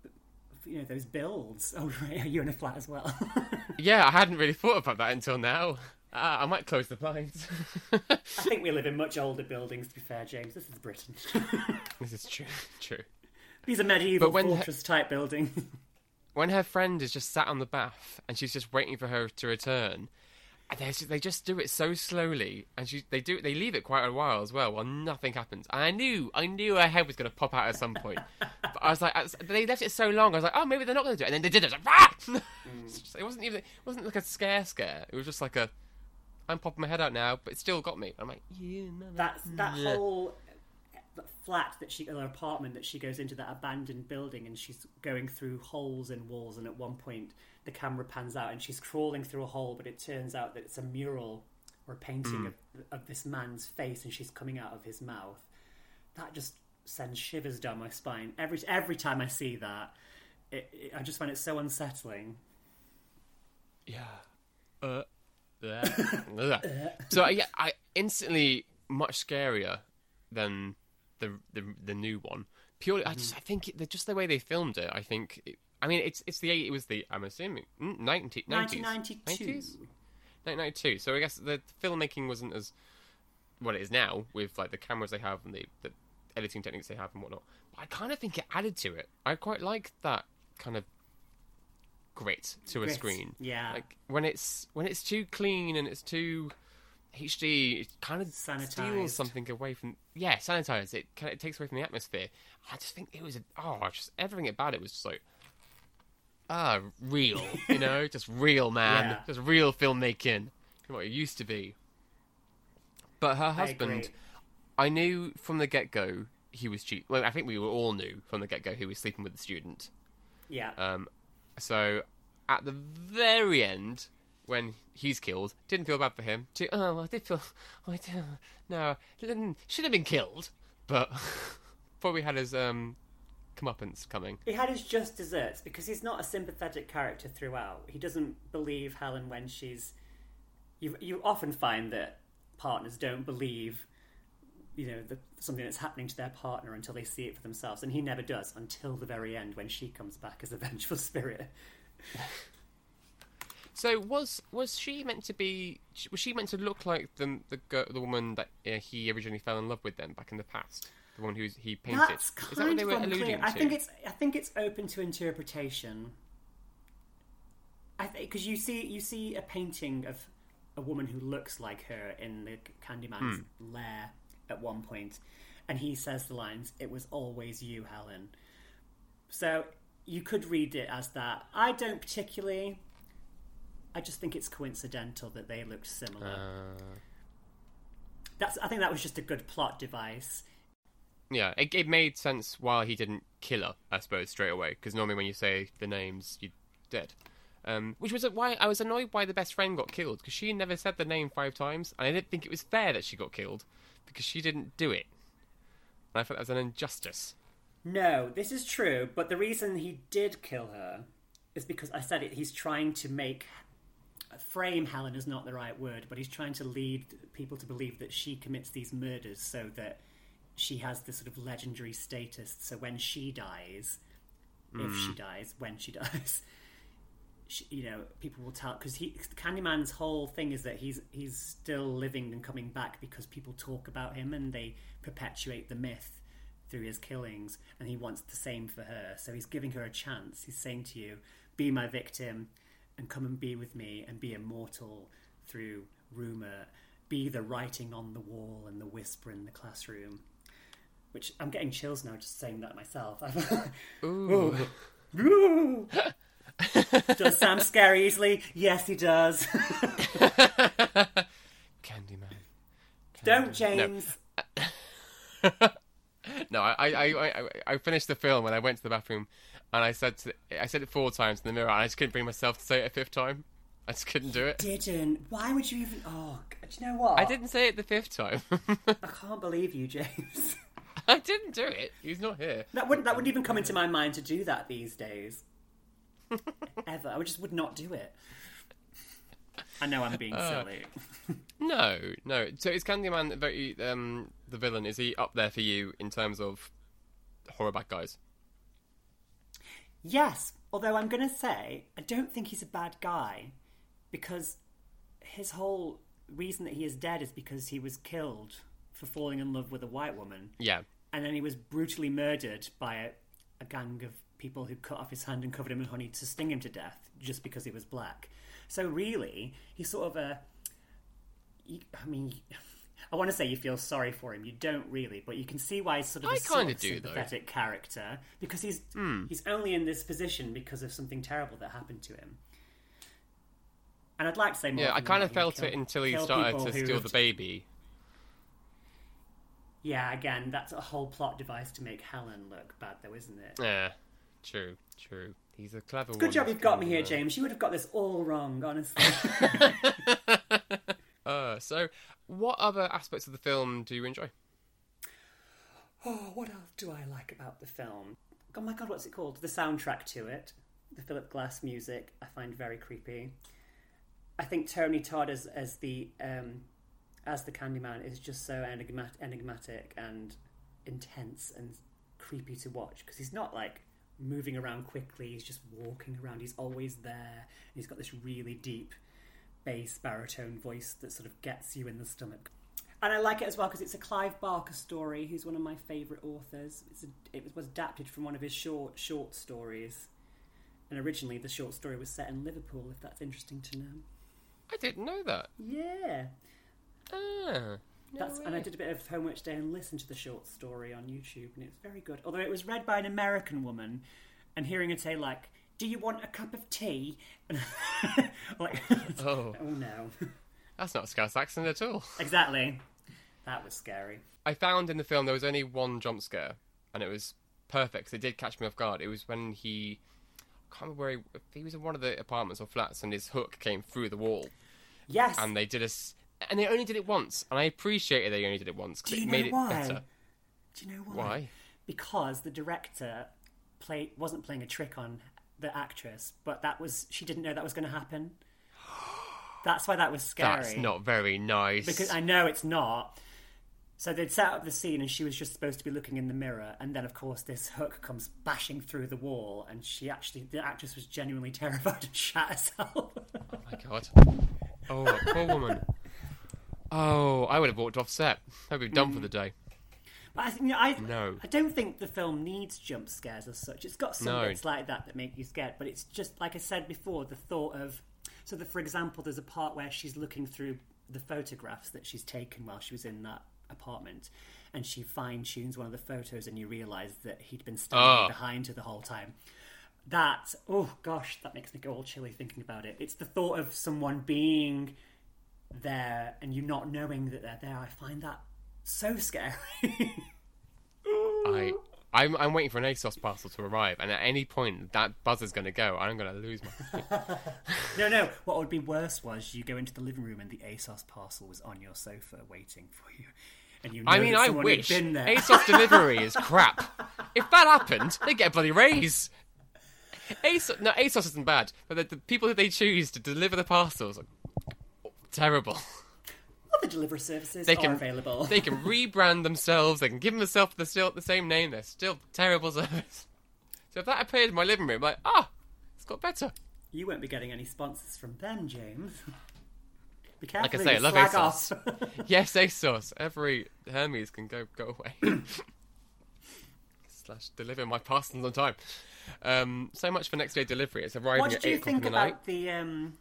B: you know those builds. Oh, right, are you in a flat as well?
A: Yeah, I hadn't really thought about that until now. Uh, I might close the blinds.
B: I think we live in much older buildings. To be fair, James, this is Britain.
A: this is true. True.
B: These are medieval
A: But when-
B: fortress type buildings.
A: when her friend is just sat on the bath and she's just waiting for her to return, and they just, they just do it so slowly, and she they do they leave it quite a while as well, while nothing happens. And I knew I knew her head was going to pop out at some point, but I was like, I was- they left it so long. I was like, oh, maybe they're not going to do it, and then they did it. Like, ah! It's it wasn't even it wasn't like a scare scare. It was just like a I'm popping my head out now, but it still got me. I'm like, yeah, no, no.
B: That's that
A: Yeah.
B: whole flat that she, or apartment that she goes into, that abandoned building, and she's going through holes in walls. And at one point, the camera pans out, and she's crawling through a hole, but it turns out that it's a mural or a painting of, of this man's face, and she's coming out of his mouth. That just sends shivers down my spine every every time I see that. It, it, I just find it so unsettling.
A: Yeah. Uh, bleh. so yeah, I instantly much scarier than the the, the new one. Purely, I just I think it, the, just the way they filmed it. I think. It, I mean, it's it's the eight. It was the I'm assuming mm, 90, 90s,
B: 1992.
A: 90s? 1992. So I guess the filmmaking wasn't as what it is now with like the cameras they have and the, the editing techniques they have and whatnot. But I kind of think it added to it. I quite like that kind of grit to a screen.
B: yeah.
A: like when it's when it's too clean and it's too HD, it kind of
B: Sanitised.
A: steals something away from. Yeah, sanitized. It kind of it takes away from the atmosphere. I just think it was a, oh, just everything about it was just like ah, real. You know, just real man,
B: Yeah.
A: just real filmmaking. What it used to be. But her husband,
B: agree.
A: I knew from the get go he was cheat. Well, I think we were all knew from the get go he was sleeping with the student.
B: Yeah.
A: Um, so at the very end, when he's killed, didn't feel bad for him. Oh, I did feel. I did, no, should have been killed, but probably had his um comeuppance coming.
B: He had his just desserts because he's not a sympathetic character throughout. He doesn't believe Helen when she's. You you often find that partners don't believe, you know, the, something that's happening to their partner until they see it for themselves, and he never does until the very end when she comes back as a vengeful spirit.
A: So was was she meant to be? Was she meant to look like the the girl, the woman that uh, he originally fell in love with then back in the past? The one who he painted.
B: That's
A: Is that what
B: kind
A: they were
B: unclear.
A: alluding
B: I think it's I think it's open to interpretation. I because you see you see a painting of a woman who looks like her in the Candyman's
A: Hmm.
B: lair at one point, and he says the lines, "It was always you, Helen." So you could read it as that. I don't particularly. I just think it's coincidental that they looked similar.
A: Uh,
B: That's. I think that was just a good plot device.
A: Yeah, it, it made sense why he didn't kill her, I suppose, straight away. Because normally when you say the names, you're dead. Um, which was why I was annoyed why the best friend got killed because she never said the name five times, and I didn't think it was fair that she got killed because she didn't do it. And I thought that was an injustice.
B: No, this is true, but the reason he did kill her is because I said it. He's trying to make frame Helen is not the right word, but he's trying to lead people to believe that she commits these murders so that she has this sort of legendary status. So when she dies, if she hmm. dies, when she dies, she, you know, people will tell because he Candyman's whole thing is that he's he's still living and coming back because people talk about him and they perpetuate the myth through his killings, and he wants the same for her. So he's giving her a chance. He's saying to you, "Be my victim, and come and be with me, and be immortal through rumor. Be the writing on the wall and the whisper in the classroom." Which I'm getting chills now just saying that myself. Ooh. Ooh. does Sam scare easily? Yes, he does.
A: Candyman.
B: Don't, James.
A: No, I, I, I, I, I finished the film and I went to the bathroom and I said to, I said it four times in the mirror and I just couldn't bring myself to say it a fifth time. I just couldn't do it.
B: Didn't. Why would you even? Oh, do you know what?
A: I didn't say it the fifth time.
B: I can't believe you, James.
A: I didn't do it. He's not here.
B: That wouldn't. That wouldn't even come into my mind to do that these days. Ever. I just would not do it. I know I'm being
A: Uh,
B: silly.
A: No, no. So is Candyman very um the villain? Is he up there for you in terms of horror bad guys?
B: Yes, although I'm going to say I don't think he's a bad guy because his whole reason that he is dead is because he was killed for falling in love with a white woman.
A: Yeah.
B: and then he was brutally murdered by a, a gang of people who cut off his hand and covered him in honey to sting him to death just because he was black. So really, he's sort of a. I mean, I want to say you feel sorry for him. You don't really, but you can see why he's sort of a
A: I
B: sort
A: kinda
B: of
A: do, though.
B: Sympathetic character because he's hmm. he's only in this position because of something terrible that happened to him. And I'd like to say more.
A: Yeah, I kind of felt
B: kill-
A: it until he started to steal the baby.
B: Yeah, again, that's a whole plot device to make Helen look bad, though, isn't it?
A: Yeah, true, true. He's a clever one.
B: Good job you've got me here, James. You would have got this all wrong, honestly.
A: Uh, so, what other aspects of the film do you enjoy?
B: oh, what else do I like about the film? Oh my god, what's it called? The soundtrack to it, the Philip Glass music, I find very creepy. I think Tony Todd as as the um, as the Candyman is just so enigmat- enigmatic and intense and creepy to watch because he's not like moving around quickly. He's just walking around. He's always there. And he's got this really deep bass baritone voice that sort of gets you in the stomach. And I like it as well because it's a Clive Barker story, who's one of my favourite authors. It's a, it was adapted from one of his short short stories, and originally the short story was set in Liverpool. If that's interesting to know.
A: I didn't know that.
B: Yeah,
A: Ah, no
B: that's and I did a bit of homework today and listened to the short story on YouTube, and it's very good. Although it was read by an American woman, and hearing her say like, "Do you want a cup of tea?" Like,
A: Oh.
B: oh no,
A: That's not a Scouse accent at all.
B: exactly. That was scary.
A: I found in the film there was only one jump scare, and it was perfect. It did catch me off guard. It was when he, I can't remember where he, he was in one of the apartments or flats, and his hook came through the wall,
B: Yes,
A: and they did a, and they only did it once, and I appreciated they only did it once because it made it better.
B: Do you know why?
A: Why?
B: Because the director play wasn't playing a trick on the actress, but that was she didn't know that was going to happen. That's why that was scary.
A: That's not very nice.
B: because I know it's not. So they'd set up the scene, and she was just supposed to be looking in the mirror, and then of course this hook comes bashing through the wall, and she actually, the actress was genuinely terrified and shat herself.
A: Oh my god. Oh, poor woman. Oh, I would have walked off set. I'd be done for the day.
B: But I you know, I
A: No.
B: I don't think the film needs jump scares as such. It's got some
A: No.
B: bits like that that make you scared, but it's just like I said before, the thought of so that for example, there's a part where she's looking through the photographs that she's taken while she was in that apartment, and she fine tunes one of the photos, and you realise that he'd been standing
A: Ah.
B: behind her the whole time. That oh gosh, that makes me go all chilly thinking about it. It's the thought of someone being there and you not knowing that they're there. I find that so scary.
A: I, I'm, I'm waiting for an ASOS parcel to arrive, and at any point that buzzer's going to go, I'm going to lose my.
B: No, no. What would be worse was you go into the living room and the ASOS parcel was on your sofa waiting for you, and you. Know
A: I mean, I wish
B: been there.
A: ASOS delivery is crap. If that happened, they get a bloody raise. ASOS, no, ASOS isn't bad, but the, the people that they choose to deliver the parcels are terrible.
B: Other delivery services
A: They
B: are
A: can
B: available.
A: They can rebrand themselves. They can give themselves the still the same name. They're still terrible service. So if that appeared in my living room, like ah, it's got better.
B: You won't be getting any sponsors from them, James. Be careful.
A: Like I say, I love ASOS. Yes, ASOS. Evri Hermes can go go away. Slash deliver my parcels on time. Um, so much for next day delivery. It's arriving
B: what
A: at
B: did you think
A: the night.
B: about the? Um...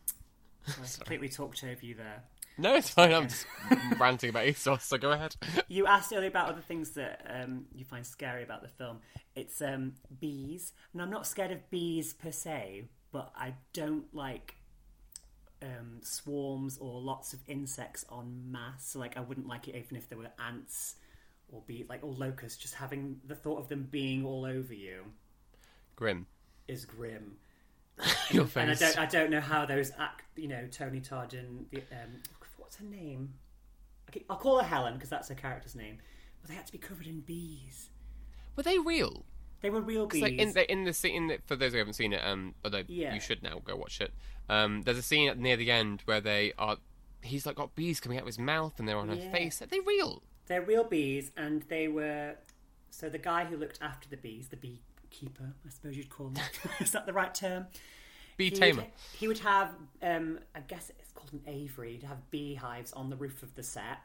B: I completely talked over you there.
A: No, it's fine. I'm just ranting about ASOS. So go ahead.
B: You asked earlier about other things that um, you find scary about the film. It's um, bees, and I'm not scared of bees per se, but I don't like um, swarms or lots of insects en masse. So, like, I wouldn't like it even if there were ants or bees, like or locusts. Just having the thought of them being all over you
A: Grim.
B: is grim.
A: Your
B: And I
A: face.
B: don't, I don't know how those act, you know, Tony Todd and the, um, what's her name? Okay, I'll call her Helen because that's her character's name. But they had to be covered in bees.
A: Were they real?
B: They were real bees.
A: like in the in the scene that for those who haven't seen it, um, although
B: Yeah.
A: you should now go watch it. Um, there's a scene near the end where they are. He's like got bees coming out of his mouth and they're on her face. Are they real?
B: They're real bees, and they were. So the guy who looked after the bees, the beekeeper, I suppose you'd call him. Is that the right term?
A: Bee
B: He
A: tamer.
B: would, he would have, um, I guess it's called an aviary. He'd have beehives on the roof of the set,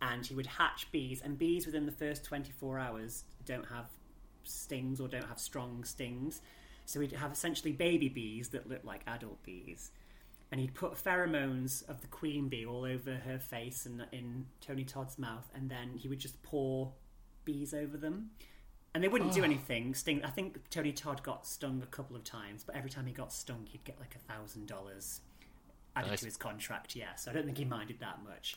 B: and he would hatch bees. And bees within the first 24 hours don't have stings or don't have strong stings. So he'd have essentially baby bees that look like adult bees. And he'd put pheromones of the queen bee all over her face and in Tony Todd's mouth, and then he would just pour bees over them. And they wouldn't do anything. Sting. I think Tony Todd got stung a couple of times, but every time he got stung, he'd get like a thousand dollars added
A: Nice.
B: to his contract. Yeah, so I don't think he minded that much.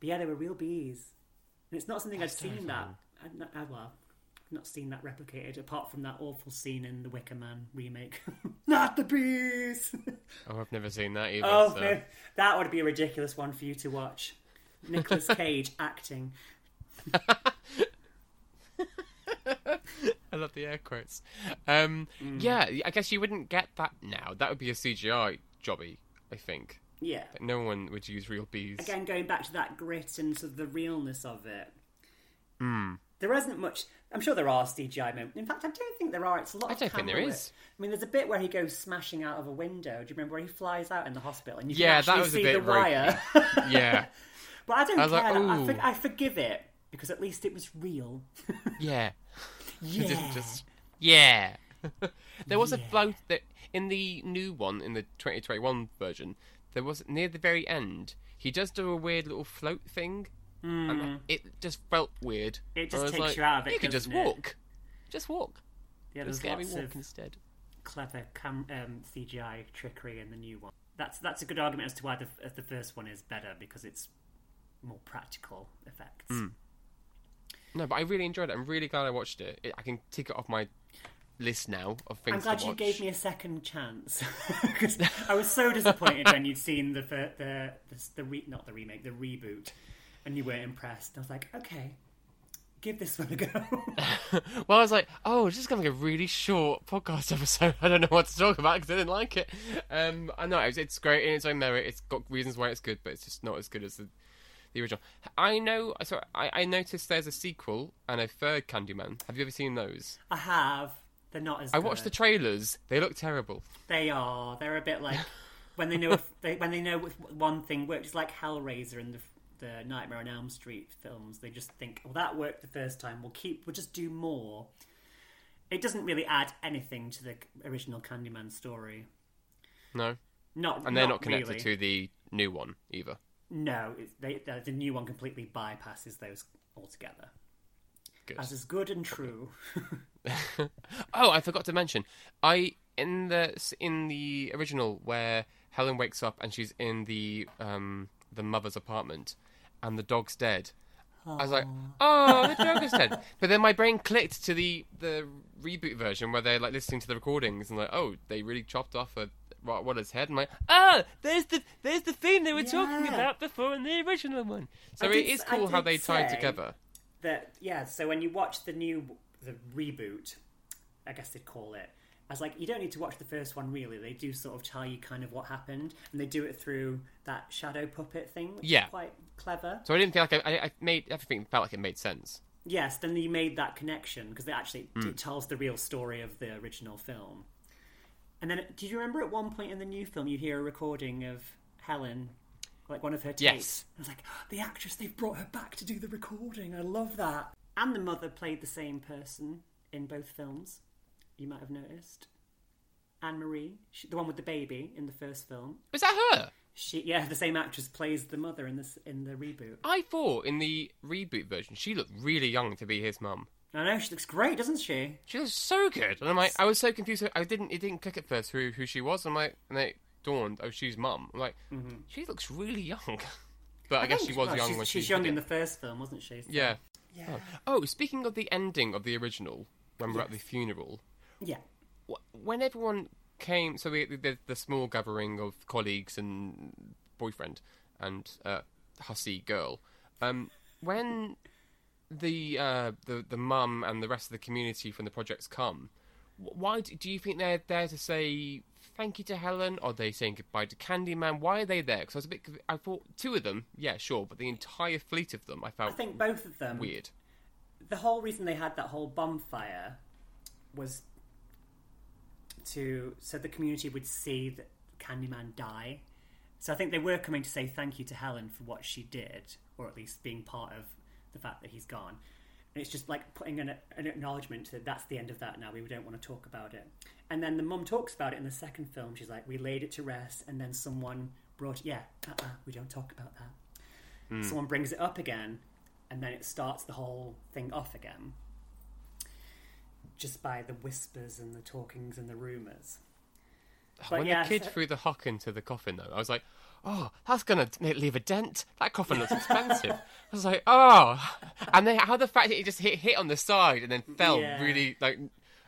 B: But yeah, they were real bees, and it's not something I've seen that. I've not, uh, well, I've not seen that replicated apart from that awful scene in the Wicker Man remake. not the bees.
A: Oh, I've never seen that either.
B: oh,
A: so.
B: that would be a ridiculous one for you to watch. Nicolas Cage acting.
A: Love the air quotes. Um,
B: Mm.
A: Yeah, I guess you wouldn't get that now. That would be a CGI jobby, I think.
B: Yeah.
A: No one would use real bees.
B: again going back to that grit and sort of the realness of it
A: Hmm.
B: there isn't much i'm sure there are cgi moments in fact i don't think there are it's a lot
A: I don't think there is.
B: i mean there's a bit where he goes smashing out of a window do you remember where he flies out in the hospital and you
A: Yeah,
B: can actually
A: was a
B: see
A: bit
B: the wire
A: yeah.
B: But I don't
A: I
B: care.
A: like,
B: I, for- I forgive it because at least it was real.
A: Yeah.
B: Yeah.
A: Just, just yeah. there was a float that in the new one in the 2021 version. There was near the very end. He does do a weird little float thing, and it just felt weird.
B: Hmm. It just takes
A: like,
B: you out of it,
A: You could just
B: doesn't it?
A: walk. Just walk.
B: yeah,
A: Just
B: there's
A: scary
B: lots
A: walk
B: of
A: instead.
B: clever cam- um, CGI trickery in the new one. That's that's a good argument as to why the, uh, the first one is better because it's more practical effects.
A: Hmm. No, but I really enjoyed it. I'm really glad I watched it. it I can tick it off my list now of things
B: I'm glad you gave me a second chance because I was so disappointed when you'd seen the fir- the the, the re- not the remake the reboot and you weren't impressed. I was like, okay, give this one a go.
A: well, I was like, oh, this is going to be a really short podcast episode. I don't know what to talk about because I didn't like it. Um, I know it's, it's great in its own merit. It's got reasons why it's good, but it's just not as good as the, the original. I know. So I, I noticed there's a sequel and a third Candyman. Have you ever seen those?
B: I have. They're not as.
A: I watched the trailers. They look terrible.
B: They are. They're a bit like when they know if they, when they know one thing works. Like Hellraiser and the the Nightmare on Elm Street films. They just think, well, that worked the first time. We'll keep. We'll just do more. It doesn't really add anything to the original Candyman story.
A: No,
B: Not
A: and they're not, connected
B: really.
A: to the new one either.
B: No, they, the, the new one completely bypasses those altogether.
A: Good.
B: As is good and true.
A: oh, I forgot to mention. I in the in the original where Helen wakes up and she's in the um the mother's apartment and the dog's dead. I was like, oh, the dog is dead. But then my brain clicked to the the reboot version where they're like listening to the recordings and like, oh, they really chopped off a Rottweiler's head. And like, ah, there's the there's the theme they were talking about before in the original one. So
B: I
A: it
B: did
A: is cool how they tied
B: say-
A: together.
B: that yeah so when you watch the new the reboot i guess they'd call it i was like you don't need to watch the first one really they do sort of tell you kind of what happened and they do it through that shadow puppet thing which
A: Yeah.
B: is quite clever
A: So I didn't feel like I, I, I made everything felt like it made sense.
B: yes then you made that connection because it actually it tells the real story of the original film and then do you remember at one point in the new film you hear a recording of helen like one of her tapes
A: Yes.
B: I was like, the actress, they've brought her back to do the recording. I love that. And the mother played the same person in both films. You might have noticed. Anne Marie, she, the one with the baby in the first film.
A: Was that her?
B: She, yeah, the same actress plays the mother in this in the reboot.
A: I thought in the reboot version she looked really young to be his mum.
B: I know she looks great, doesn't she?
A: She looks so good, and I'm like, I was so confused. I didn't, it didn't click at first who who she was. And I'm like, and it dawned, oh, she's mum. I'm like, she looks really young, but I, guess she was
B: well,
A: young
B: she's,
A: when
B: she's
A: she was
B: young
A: did
B: in the first film, wasn't she? So-
A: Yeah.
B: Yeah.
A: Oh. oh, speaking of the ending of the original, when we're at the funeral,
B: Yeah.
A: when everyone came, so the, the the small gathering of colleagues and boyfriend and uh, hussy girl, um, when the uh, the the mum and the rest of the community from the projects come, why do, do you think they're there to say thank you to Helen, or are they saying goodbye to Candyman? Why are they there? Because I was a bit, I thought two of them, yeah, sure, but the entire fleet of them, I felt.
B: I think both of them.
A: weird.
B: the whole reason they had that whole bonfire was to so the community would see that Candyman die. So I think they were coming to say thank you to Helen for what she did, or at least being part of the fact that he's gone. And it's just like putting an, an acknowledgement that that's the end of that now. We don't want to talk about it. And then the mum talks about it in the second film. She's like, "We laid it to rest," and then someone brought, "Yeah, uh-uh, we don't talk about that." Hmm. Someone brings it up again, and then it starts the whole thing off again just by the whispers and the talkings and the rumours. But
A: when
B: yeah,
A: the kid
B: so-
A: threw the hock into the coffin, though, I was like, "Oh, that's gonna leave a dent. That coffin looks expensive." I was like, "Oh," and then how the fact that it just hit hit on the side and then fell
B: Yeah.
A: really like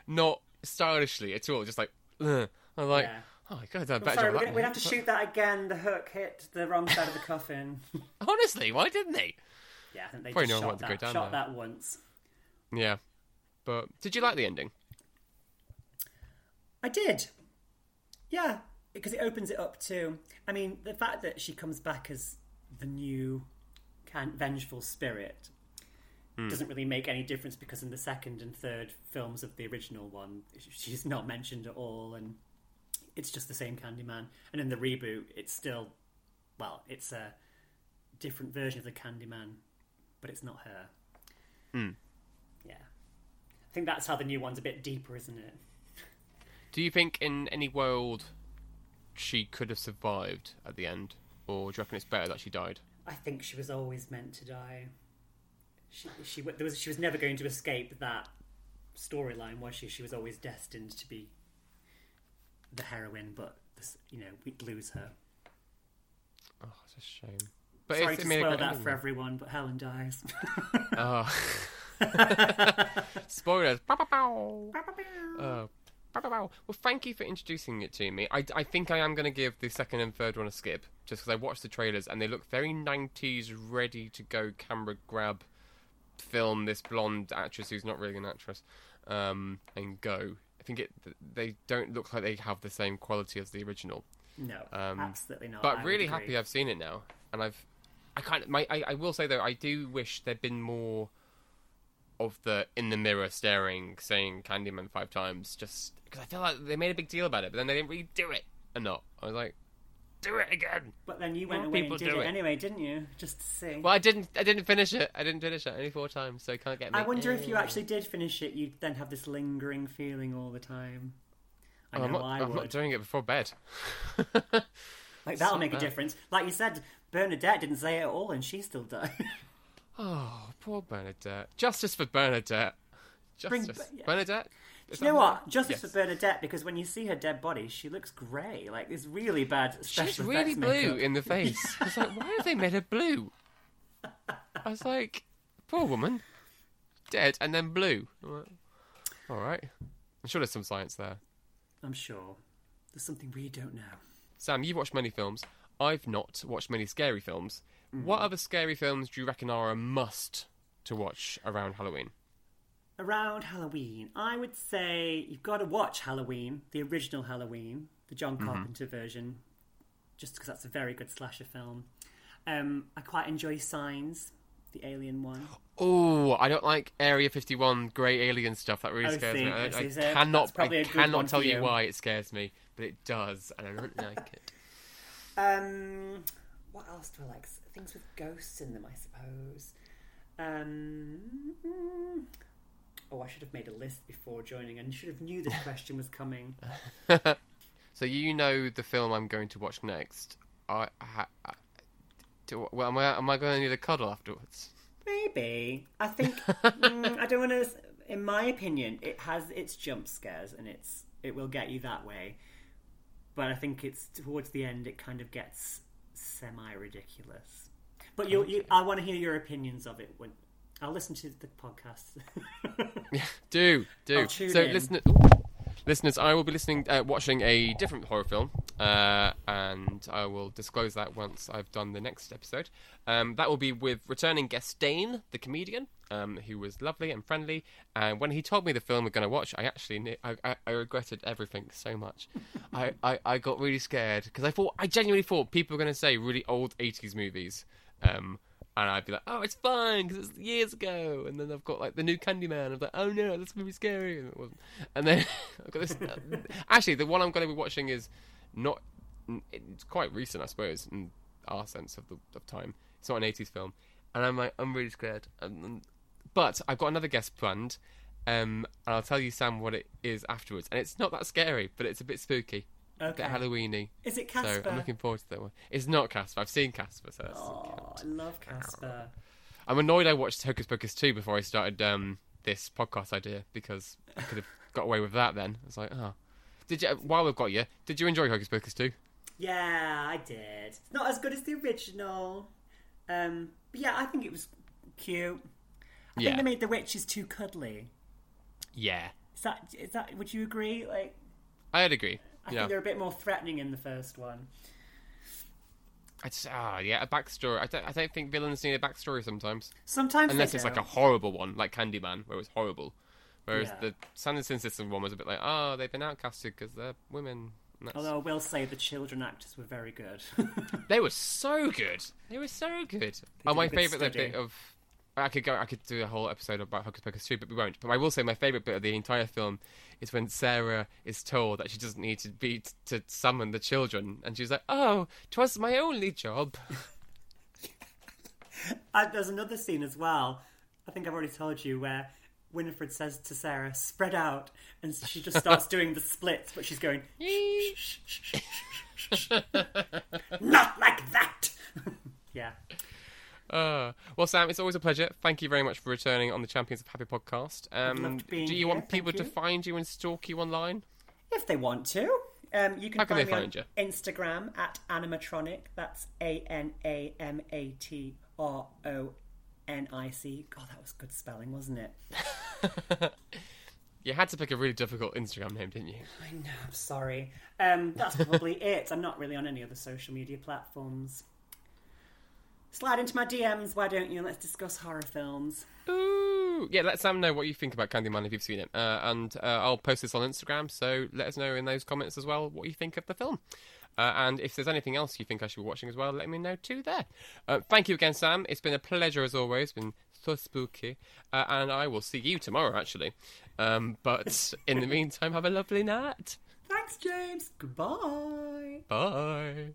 A: not stylishly at all, just like. Ugh. I was like,
B: Yeah.
A: "Oh, I could have done a
B: I'm
A: better
B: sorry,
A: job."
B: we're gonna, we'd have to shoot that again. The hook hit the wrong side of the coffin.
A: Honestly, why didn't they?
B: yeah, I think they
A: Probably
B: just
A: no
B: shot,
A: wanted to go
B: that,
A: down
B: shot that once.
A: Yeah, but did you like the ending?
B: I did. Yeah, because it opens it up to. I mean, the fact that she comes back as the new vengeful spirit doesn't really make any difference because in the second and third films of the original one, she's not mentioned at all, and it's just the same Candyman. And in the reboot, it's still, well, it's a different version of the Candyman, but it's not her.
A: Hmm.
B: Yeah, I think that's how the new one's a bit deeper, isn't it?
A: Do you think in any world she could have survived at the end, or do you reckon it's better that she died?
B: I think she was always meant to die. She she there was she was never going to escape that storyline, was she? She was always destined to be the heroine, but this, you know we'd lose her.
A: Oh, it's a shame. But
B: Sorry
A: it's,
B: to spoil that hmm. for everyone, but Helen dies.
A: Oh. Spoilers. Bow, bow, bow. Oh. Well, thank you for introducing it to me. I, I think I am going to give the second and third one a skip, just because I watched the trailers and they look very 90s, ready to go camera grab, film this blonde actress who's not really an actress, um, and go. I think it. They don't look like they have the same quality as the original.
B: no,
A: Um,
B: absolutely not.
A: But
B: I
A: really happy I've seen it now, and I've, I kind of, my, I, I will say though, I do wish there'd been more of the in the mirror staring, saying Candyman five times, just because I feel like they made a big deal about it, but then they didn't really do it enough. I was like, do it again.
B: But then you went
A: More
B: away and did it,
A: it.
B: anyway, didn't you? Just to see.
A: Well, I didn't, I didn't finish it. I didn't finish it only four times, so I can't get me.
B: I wonder if you actually did finish it, you'd then have this lingering feeling all the time. I
A: Oh,
B: know
A: I'm not,
B: I
A: I'm not doing it before bed.
B: like that'll make a difference. Like you said, Bernadette didn't say it at all, and she still died.
A: Oh, poor Bernadette. Justice for Bernadette.
B: Bring-
A: Justice.
B: yeah.
A: Bernadette. Is
B: you know what?
A: name?
B: Justice
A: Yes.
B: for Bernadette, because when you see her dead body, she looks grey. Like it's really bad special
A: She's really blue in the face. I was like, why have they made her blue? I was like, poor woman, dead and then blue. All right, I'm sure there's some science there.
B: I'm sure there's something we don't know.
A: Sam, you've watched many films. I've not watched many scary films. What other scary films do you reckon are a must to watch around Halloween?
B: Around Halloween, I would say you've got to watch Halloween, the original Halloween, the John
A: Mm-hmm.
B: Carpenter version, just because that's a very good slasher film. Um, I quite enjoy Signs, the Alien one.
A: Oh, I don't like Area 51 grey alien stuff. That really
B: Oh,
A: scares
B: see,
A: me. I,
B: I see,
A: I
B: so
A: cannot, I cannot tell you
B: you.
A: why it scares me, but it does, and I don't like it.
B: Um, what else do I like? Things with ghosts in them, I suppose. Um, mm, oh, I should have made a list before joining, and should have knew this question was coming.
A: So you know the film I'm going to watch next. I, I, I do, well, am I am I going to need a cuddle afterwards?
B: Maybe I think mm, I don't want to. In my opinion, it has its jump scares, and it's it will get you that way. But I think it's towards the end, it kind of gets semi ridiculous. But you, you, I want to hear your opinions of it when I'll listen to the podcast.
A: Do do. So
B: in.
A: listen, listeners, I will be listening, uh, watching a different horror film, uh, and I will disclose that once I've done the next episode. Um, that will be with returning guest Dane, the comedian, um, who was lovely and friendly. And when he told me the film we're going to watch, I actually knew, I, I, I regretted everything so much. I, I, I got really scared because I thought I genuinely thought people were going to say really old '80s movies. Um, and I'd be like, "Oh, it's fine because it's years ago." And then I've got like the new Candyman. I'm like, "Oh no, this movie's scary," and it wasn't. And then I've got this. Uh, actually, the one I'm going to be watching is not. It's quite recent, I suppose, in our sense of the of time. It's not an '80s film, and I'm like, I'm really scared. And, and- but I've got another guest planned, um, and I'll tell you, Sam, what it is afterwards. And it's not that scary, but it's a bit spooky,
B: Okay.
A: bit Halloweeny.
B: Is it
A: So
B: Casper?
A: I'm looking forward to that one. It's not Casper. I've seen Casper, so.
B: Oh, I love Casper.
A: I'm annoyed I watched Hocus Pocus 2 before I started um, this podcast idea because I could have got away with that then. I was like, oh. Did you, while we've got you, did you enjoy Hocus Pocus 2?
B: Yeah, I did. It's not as good as the original. Um, but yeah, I think it was cute. I
A: Yeah.
B: think they made the witches too cuddly.
A: Yeah.
B: Is that is that? Would you agree? Like,
A: I'd agree.
B: I
A: yeah.
B: think they're a bit more threatening in the first one.
A: I just, ah, yeah, a backstory. I don't, I don't think villains need a backstory sometimes.
B: Sometimes
A: Unless
B: they
A: it's like a horrible one, like Candyman, where it was horrible. Whereas
B: Yeah.
A: the Sanderson sisters one was a bit like, oh, they've been outcasted because they're women. That's-
B: Although I will say the children actors were very good.
A: They were so good. They were so good. oh, my favourite bit of. I could go. I could do a whole episode about Hocus Pocus 2, but we won't. But I will say my favourite bit of the entire film is when Sarah is told that she doesn't need to be to summon the children, and she's like, "Oh, 'twas my only job."
B: Uh, there's another scene as well. I think I've already told you where Winifred says to Sarah, "Spread out," and she just starts doing the splits, but she's going. "Not like that." yeah.
A: Uh, well, Sam, it's always a pleasure. Thank you very much for returning on the Champions of Happy podcast. Um, do you
B: here,
A: want people to find you and stalk you online?
B: If they want to. Um, you can
A: How can
B: find
A: they
B: me
A: find you?
B: on Instagram at anamatronic. That's A N A M A T R O N I C. God, that was good spelling, wasn't it?
A: You had to pick a really difficult Instagram name, didn't you?
B: I know, I'm sorry. Um, that's probably it. I'm not really on any other social media platforms. Slide into my DMs, why don't you? Let's discuss horror films.
A: Ooh, yeah. Let Sam know what you think about Candyman if you've seen it, uh, and uh, I'll post this on Instagram. So let us know in those comments as well what you think of the film. Uh, and if there's anything else you think I should be watching as well, let me know too there. Uh, thank you again, Sam. It's been a pleasure as always. It's been so spooky. Uh, and I will see you tomorrow, actually. Um, but in the meantime, have a lovely night.
B: Thanks, James. Goodbye.
A: Bye.